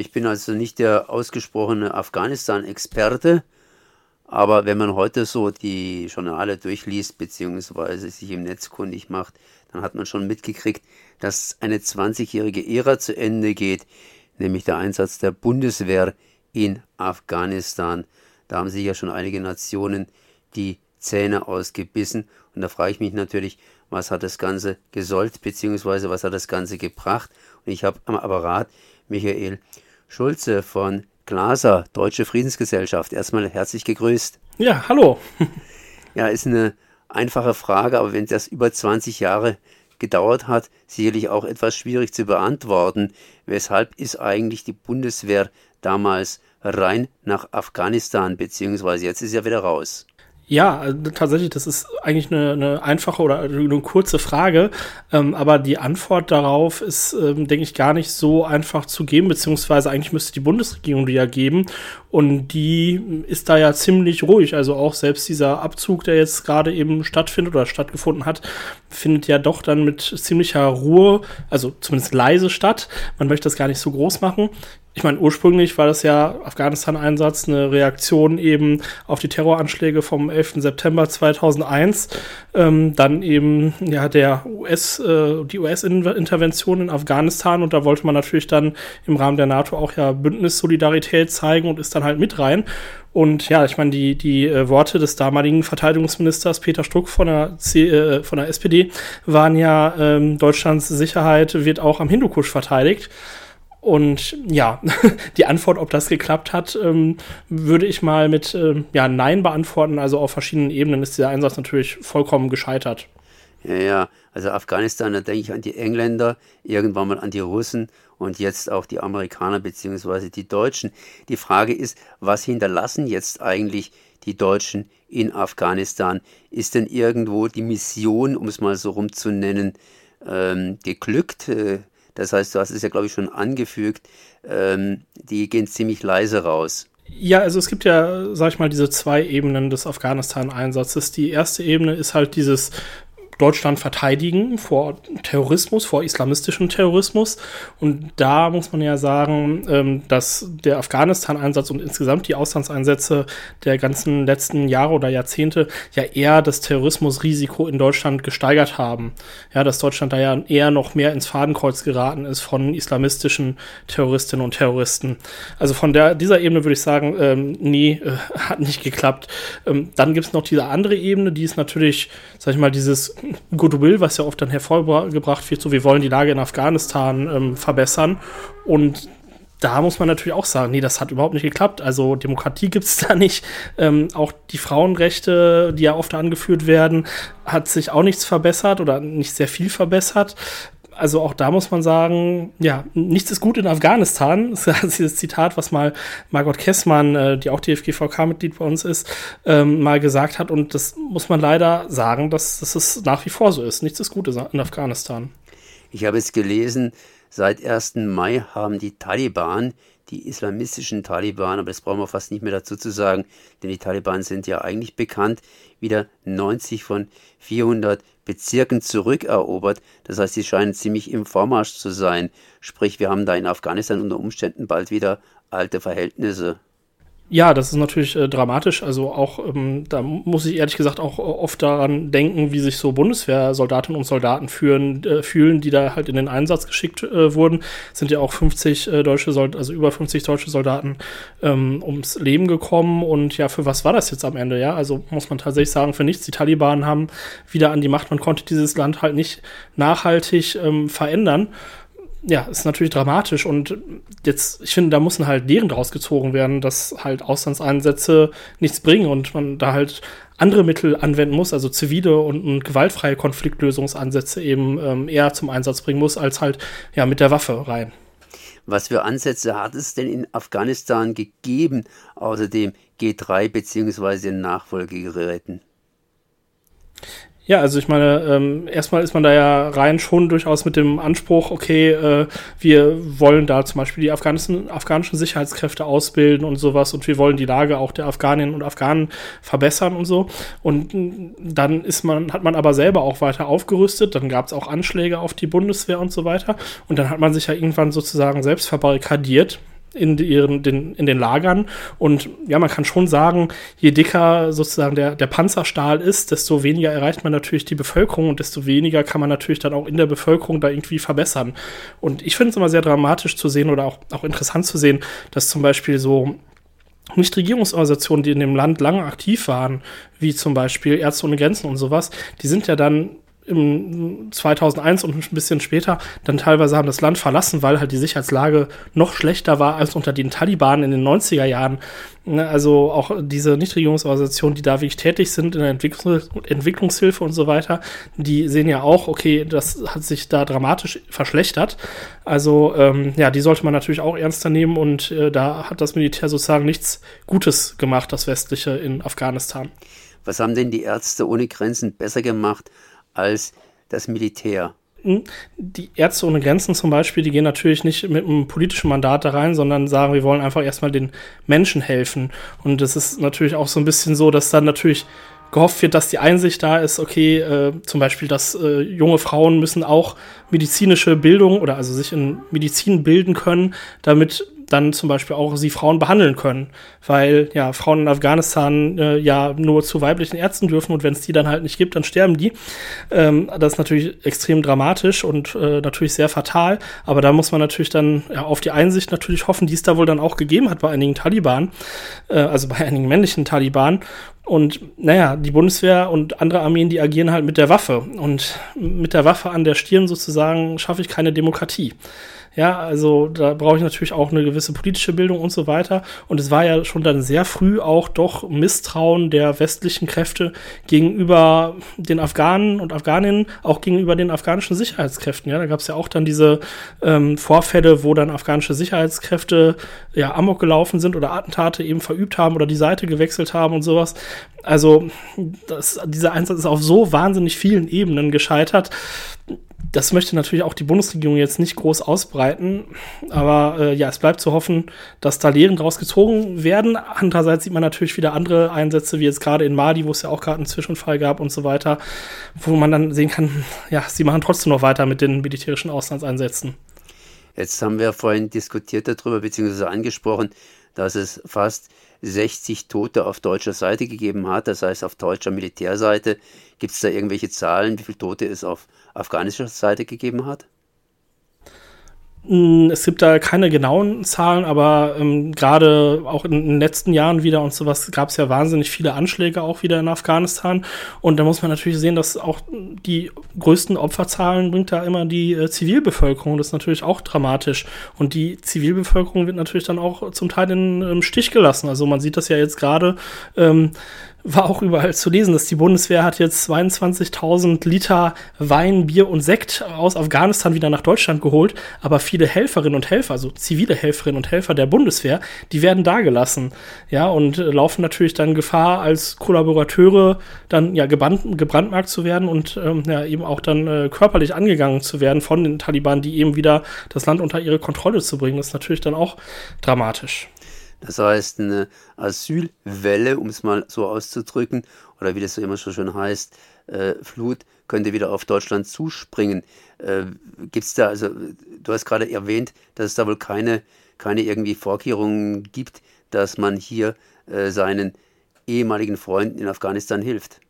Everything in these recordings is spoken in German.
Ich bin also nicht der ausgesprochene Afghanistan-Experte, aber wenn man heute so die Journale durchliest beziehungsweise sich im Netz kundig macht, dann hat man schon mitgekriegt, dass eine 20-jährige Ära zu Ende geht, nämlich der Einsatz der Bundeswehr in Afghanistan. Da haben sich ja schon einige Nationen die Zähne ausgebissen. Und da frage ich mich natürlich, was hat das Ganze gesollt, beziehungsweise was hat das Ganze gebracht? Und ich habe am Apparat Michael Schulze von Glaser, Deutsche Friedensgesellschaft. Erstmal herzlich gegrüßt. Ja, hallo. ja, ist eine einfache Frage, aber wenn das über 20 Jahre gedauert hat, sicherlich auch etwas schwierig zu beantworten. Weshalb ist eigentlich die Bundeswehr damals rein nach Afghanistan, beziehungsweise jetzt ist ja wieder raus? Ja, äh, tatsächlich, das ist eigentlich eine, eine einfache oder eine kurze Frage, ähm, aber die Antwort darauf ist, ähm, denke ich, gar nicht so einfach zu geben, beziehungsweise eigentlich müsste die Bundesregierung die ja geben und die ist da ja ziemlich ruhig. Also auch selbst dieser Abzug, der jetzt gerade eben stattfindet oder stattgefunden hat, findet ja doch dann mit ziemlicher Ruhe, also zumindest leise statt. Man möchte das gar nicht so groß machen ich meine, ursprünglich war das ja Afghanistan-Einsatz eine Reaktion eben auf die Terroranschläge vom 11. September 2001. Ähm, dann eben ja der US, äh, die US-Intervention in Afghanistan und da wollte man natürlich dann im Rahmen der NATO auch ja Bündnissolidarität zeigen und ist dann halt mit rein. Und ja, ich meine, die, die äh, Worte des damaligen Verteidigungsministers Peter Struck von der, C, äh, von der SPD waren ja, ähm, Deutschlands Sicherheit wird auch am Hindukusch verteidigt. Und ja, die Antwort, ob das geklappt hat, ähm, würde ich mal mit ähm, ja, Nein beantworten. Also auf verschiedenen Ebenen ist dieser Einsatz natürlich vollkommen gescheitert. Ja, ja, also Afghanistan, da denke ich an die Engländer, irgendwann mal an die Russen und jetzt auch die Amerikaner bzw. die Deutschen. Die Frage ist, was hinterlassen jetzt eigentlich die Deutschen in Afghanistan? Ist denn irgendwo die Mission, um es mal so rumzunennen, ähm, geglückt? Äh, das heißt, du hast es ja, glaube ich, schon angefügt, ähm, die gehen ziemlich leise raus. Ja, also es gibt ja, sag ich mal, diese zwei Ebenen des Afghanistan-Einsatzes. Die erste Ebene ist halt dieses Deutschland verteidigen vor Terrorismus, vor islamistischem Terrorismus. Und da muss man ja sagen, ähm, dass der Afghanistan-Einsatz und insgesamt die Auslandseinsätze der ganzen letzten Jahre oder Jahrzehnte ja eher das Terrorismusrisiko in Deutschland gesteigert haben. Ja, dass Deutschland da ja eher noch mehr ins Fadenkreuz geraten ist von islamistischen Terroristinnen und Terroristen. Also von der, dieser Ebene würde ich sagen, ähm, nee, äh, hat nicht geklappt. Ähm, dann gibt es noch diese andere Ebene, die ist natürlich, sag ich mal, dieses Goodwill, was ja oft dann hervorgebracht wird, so wir wollen die Lage in Afghanistan ähm, verbessern. Und da muss man natürlich auch sagen, nee, das hat überhaupt nicht geklappt. Also Demokratie gibt es da nicht. Ähm, auch die Frauenrechte, die ja oft angeführt werden, hat sich auch nichts verbessert oder nicht sehr viel verbessert also auch da muss man sagen, ja, nichts ist gut in Afghanistan. Das ist dieses Zitat, was mal Margot Kessmann, äh, die auch DFGVK-Mitglied bei uns ist, ähm, mal gesagt hat. Und das muss man leider sagen, dass, dass es nach wie vor so ist. Nichts ist gut in Afghanistan. Ich habe es gelesen, seit 1. Mai haben die Taliban die islamistischen Taliban, aber das brauchen wir fast nicht mehr dazu zu sagen, denn die Taliban sind ja eigentlich bekannt, wieder 90 von 400 Bezirken zurückerobert. Das heißt, sie scheinen ziemlich im Vormarsch zu sein. Sprich, wir haben da in Afghanistan unter Umständen bald wieder alte Verhältnisse. Ja, das ist natürlich äh, dramatisch. Also auch, ähm, da muss ich ehrlich gesagt auch oft daran denken, wie sich so Bundeswehrsoldatinnen und Soldaten führen, äh, fühlen, die da halt in den Einsatz geschickt äh, wurden. sind ja auch 50 äh, deutsche Soldaten, also über 50 deutsche Soldaten ähm, ums Leben gekommen. Und ja, für was war das jetzt am Ende? Ja, also muss man tatsächlich sagen, für nichts. Die Taliban haben wieder an die Macht. Man konnte dieses Land halt nicht nachhaltig ähm, verändern ja, ist natürlich dramatisch und jetzt, ich finde, da müssen halt Lehren draus gezogen werden, dass halt Auslandseinsätze nichts bringen und man da halt andere Mittel anwenden muss, also zivile und, und gewaltfreie Konfliktlösungsansätze eben ähm, eher zum Einsatz bringen muss, als halt ja mit der Waffe rein. Was für Ansätze hat es denn in Afghanistan gegeben, außer dem G3 bzw. den Nachfolgegeräten? Ja, also ich meine, ähm, erstmal ist man da ja rein schon durchaus mit dem Anspruch, okay, äh, wir wollen da zum Beispiel die afghanischen, afghanischen Sicherheitskräfte ausbilden und sowas und wir wollen die Lage auch der Afghaninnen und Afghanen verbessern und so. Und dann ist man, hat man aber selber auch weiter aufgerüstet, dann gab es auch Anschläge auf die Bundeswehr und so weiter. Und dann hat man sich ja irgendwann sozusagen selbst verbarrikadiert in, ihren, den, in den Lagern. Und ja, man kann schon sagen, je dicker sozusagen der, der Panzerstahl ist, desto weniger erreicht man natürlich die Bevölkerung und desto weniger kann man natürlich dann auch in der Bevölkerung da irgendwie verbessern. Und ich finde es immer sehr dramatisch zu sehen oder auch, auch interessant zu sehen, dass zum Beispiel so Nichtregierungsorganisationen, die in dem Land lange aktiv waren, wie zum Beispiel Ärzte ohne Grenzen und sowas, die sind ja dann im 2001 und ein bisschen später dann teilweise haben das Land verlassen, weil halt die Sicherheitslage noch schlechter war als unter den Taliban in den 90er Jahren. Ne, also auch diese Nichtregierungsorganisationen, die da wirklich tätig sind in der Entwicklungs Entwicklungshilfe und so weiter, die sehen ja auch, okay, das hat sich da dramatisch verschlechtert. Also ähm, ja, die sollte man natürlich auch ernster nehmen und äh, da hat das Militär sozusagen nichts Gutes gemacht, das westliche in Afghanistan. Was haben denn die Ärzte ohne Grenzen besser gemacht als das Militär. Hm? Die Ärzte ohne Grenzen zum Beispiel, die gehen natürlich nicht mit einem politischen Mandat da rein, sondern sagen, wir wollen einfach erstmal den Menschen helfen. Und es ist natürlich auch so ein bisschen so, dass dann natürlich gehofft wird, dass die Einsicht da ist, okay, äh, zum Beispiel, dass äh, junge Frauen müssen auch medizinische Bildung oder also sich in Medizin bilden können, damit dann zum Beispiel auch sie Frauen behandeln können, weil ja Frauen in Afghanistan äh, ja nur zu weiblichen Ärzten dürfen und wenn es die dann halt nicht gibt, dann sterben die. Ähm, das ist natürlich extrem dramatisch und äh, natürlich sehr fatal, aber da muss man natürlich dann ja, auf die Einsicht natürlich hoffen, die es da wohl dann auch gegeben hat bei einigen Taliban, äh, also bei einigen männlichen Taliban und naja, die Bundeswehr und andere Armeen, die agieren halt mit der Waffe. Und mit der Waffe an der Stirn sozusagen schaffe ich keine Demokratie. Ja, also da brauche ich natürlich auch eine gewisse politische Bildung und so weiter. Und es war ja schon dann sehr früh auch doch Misstrauen der westlichen Kräfte gegenüber den Afghanen und Afghaninnen, auch gegenüber den afghanischen Sicherheitskräften. Ja, da gab es ja auch dann diese ähm, Vorfälle, wo dann afghanische Sicherheitskräfte ja amok gelaufen sind oder Attentate eben verübt haben oder die Seite gewechselt haben und sowas. Also das, dieser Einsatz ist auf so wahnsinnig vielen Ebenen gescheitert das möchte natürlich auch die Bundesregierung jetzt nicht groß ausbreiten. Aber äh, ja, es bleibt zu hoffen, dass da Lehren draus gezogen werden. Andererseits sieht man natürlich wieder andere Einsätze, wie jetzt gerade in Mali, wo es ja auch gerade einen Zwischenfall gab und so weiter, wo man dann sehen kann, ja, sie machen trotzdem noch weiter mit den militärischen Auslandseinsätzen. Jetzt haben wir vorhin diskutiert darüber, beziehungsweise angesprochen, dass es fast 60 Tote auf deutscher Seite gegeben hat, das heißt auf deutscher Militärseite. Gibt es da irgendwelche Zahlen, wie viele Tote es auf afghanischer Seite gegeben hat? Hm, es gibt da keine genauen Zahlen, aber ähm, gerade auch in den letzten Jahren wieder und sowas gab es ja wahnsinnig viele Anschläge auch wieder in Afghanistan. Und da muss man natürlich sehen, dass auch die größten Opferzahlen bringt da immer die äh, Zivilbevölkerung. Das ist natürlich auch dramatisch. Und die Zivilbevölkerung wird natürlich dann auch zum Teil in, im Stich gelassen. Also man sieht das ja jetzt gerade. Ähm, war auch überall zu lesen, dass die Bundeswehr hat jetzt 22.000 Liter Wein, Bier und Sekt aus Afghanistan wieder nach Deutschland geholt, aber viele Helferinnen und Helfer, also zivile Helferinnen und Helfer der Bundeswehr, die werden da gelassen, ja, und äh, laufen natürlich dann Gefahr, als Kollaborateure dann ja gebrand, gebrandmarkt zu werden und ähm, ja, eben auch dann äh, körperlich angegangen zu werden von den Taliban, die eben wieder das Land unter ihre Kontrolle zu bringen. Das ist natürlich dann auch dramatisch. Das heißt, eine Asylwelle, um es mal so auszudrücken, oder wie das so immer so schön heißt, äh, Flut könnte wieder auf Deutschland zuspringen. Äh, Gibt es da, also du hast gerade erwähnt, dass es da wohl keine, keine irgendwie Vorkehrungen gibt, dass man hier äh, seinen ehemaligen Freunden in Afghanistan hilft.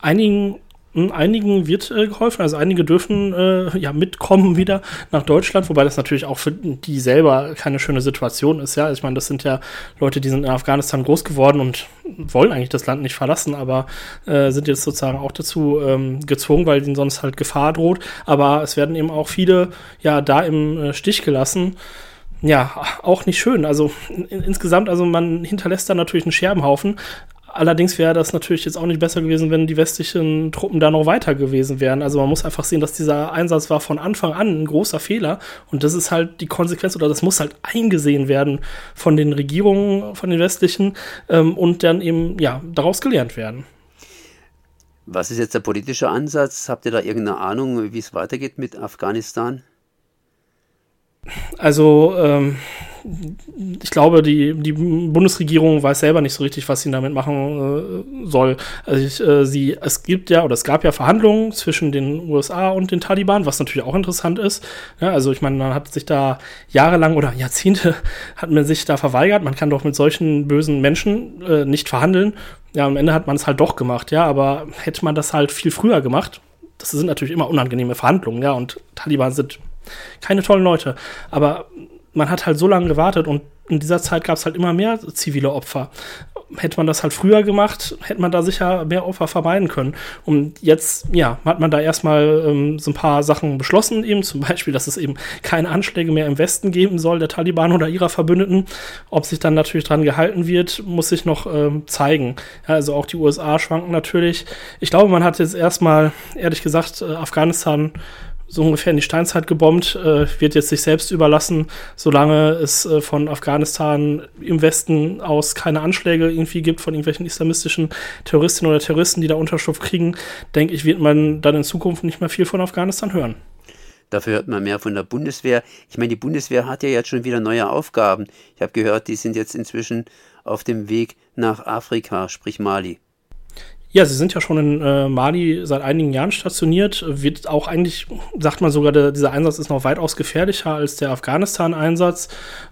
Einigen Einigen wird äh, geholfen, also einige dürfen äh, ja mitkommen wieder nach Deutschland, wobei das natürlich auch für die selber keine schöne Situation ist. Ja, ich meine, das sind ja Leute, die sind in Afghanistan groß geworden und wollen eigentlich das Land nicht verlassen, aber äh, sind jetzt sozusagen auch dazu ähm, gezwungen, weil ihnen sonst halt Gefahr droht. Aber es werden eben auch viele ja da im äh, Stich gelassen ja, auch nicht schön. Also in, insgesamt, also man hinterlässt da natürlich einen Scherbenhaufen. Allerdings wäre das natürlich jetzt auch nicht besser gewesen, wenn die westlichen Truppen da noch weiter gewesen wären. Also man muss einfach sehen, dass dieser Einsatz war von Anfang an ein großer Fehler. Und das ist halt die Konsequenz oder das muss halt eingesehen werden von den Regierungen, von den westlichen ähm, und dann eben, ja, daraus gelernt werden. Was ist jetzt der politische Ansatz? Habt ihr da irgendeine Ahnung, wie es weitergeht mit Afghanistan? Also, ähm, ich glaube, die, die Bundesregierung weiß selber nicht so richtig, was sie damit machen äh, soll. Also ich, äh, sie, es gibt ja oder es gab ja Verhandlungen zwischen den USA und den Taliban, was natürlich auch interessant ist. Ja, also ich meine, man hat sich da jahrelang oder Jahrzehnte hat man sich da verweigert. Man kann doch mit solchen bösen Menschen äh, nicht verhandeln. Ja, am Ende hat man es halt doch gemacht, ja, aber hätte man das halt viel früher gemacht, das sind natürlich immer unangenehme Verhandlungen, ja, und Taliban sind keine tollen Leute. Aber man hat halt so lange gewartet und in dieser Zeit gab es halt immer mehr zivile Opfer. Hätte man das halt früher gemacht, hätte man da sicher mehr Opfer vermeiden können. Und jetzt, ja, hat man da erstmal ähm, so ein paar Sachen beschlossen, eben zum Beispiel, dass es eben keine Anschläge mehr im Westen geben soll, der Taliban oder ihrer Verbündeten. Ob sich dann natürlich dran gehalten wird, muss sich noch ähm, zeigen. Ja, also auch die USA schwanken natürlich. Ich glaube, man hat jetzt erstmal, ehrlich gesagt, äh, Afghanistan so ungefähr in die Steinzeit gebombt, äh, wird jetzt sich selbst überlassen, solange es äh, von Afghanistan im Westen aus keine Anschläge irgendwie gibt von irgendwelchen islamistischen Terroristinnen oder Terroristen, die da Unterschlupf kriegen, denke ich, wird man dann in Zukunft nicht mehr viel von Afghanistan hören. Dafür hört man mehr von der Bundeswehr. Ich meine, die Bundeswehr hat ja jetzt schon wieder neue Aufgaben. Ich habe gehört, die sind jetzt inzwischen auf dem Weg nach Afrika, sprich Mali. Ja, sie sind ja schon in äh, Mali seit einigen Jahren stationiert. Wird auch eigentlich, sagt man sogar, der, dieser Einsatz ist noch weitaus gefährlicher als der Afghanistan-Einsatz.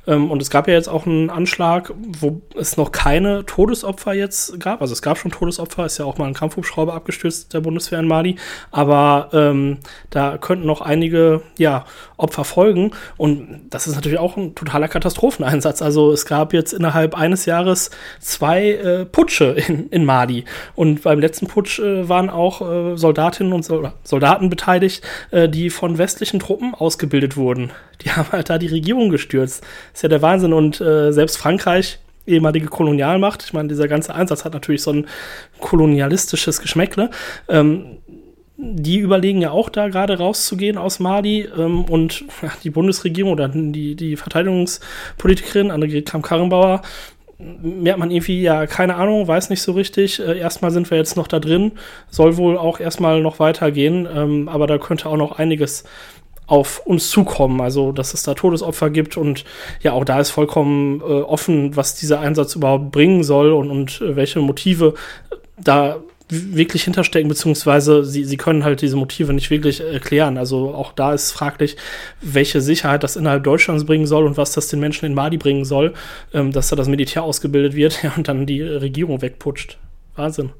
Ähm, und es gab ja jetzt auch einen Anschlag, wo es noch keine Todesopfer jetzt gab. Also es gab schon Todesopfer, ist ja auch mal ein Kampfhubschrauber abgestürzt der Bundeswehr in Mali. Aber ähm, da könnten noch einige ja, Opfer folgen. Und das ist natürlich auch ein totaler Katastropheneinsatz. Also es gab jetzt innerhalb eines Jahres zwei äh, Putsche in, in Mali. Und beim letzten Putsch äh, waren auch äh, Soldatinnen und Soldaten beteiligt, äh, die von westlichen Truppen ausgebildet wurden. Die haben halt da die Regierung gestürzt. ist ja der Wahnsinn. Und äh, selbst Frankreich, ehemalige Kolonialmacht, ich meine, dieser ganze Einsatz hat natürlich so ein kolonialistisches Geschmäckle. Ähm, die überlegen ja auch da gerade rauszugehen aus Mali ähm, und die Bundesregierung oder die, die Verteidigungspolitikerin Annegret Kramp-Karrenbauer merkt man irgendwie, ja, keine Ahnung, weiß nicht so richtig. Äh, erstmal sind wir jetzt noch da drin, soll wohl auch erstmal noch weitergehen, ähm, aber da könnte auch noch einiges auf uns zukommen. Also, dass es da Todesopfer gibt und ja, auch da ist vollkommen äh, offen, was dieser Einsatz überhaupt bringen soll und, und äh, welche Motive da wirklich hinterstecken, beziehungsweise sie, sie können halt diese Motive nicht wirklich erklären. Also auch da ist fraglich, welche Sicherheit das innerhalb Deutschlands bringen soll und was das den Menschen in Mali bringen soll, ähm, dass da das Militär ausgebildet wird ja, und dann die Regierung wegputscht. Wahnsinn.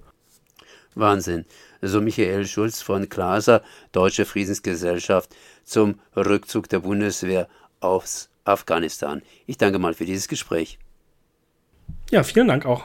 Wahnsinn. So Michael Schulz von Glaser, Deutsche Friedensgesellschaft, zum Rückzug der Bundeswehr aus Afghanistan. Ich danke mal für dieses Gespräch. Ja, vielen Dank auch.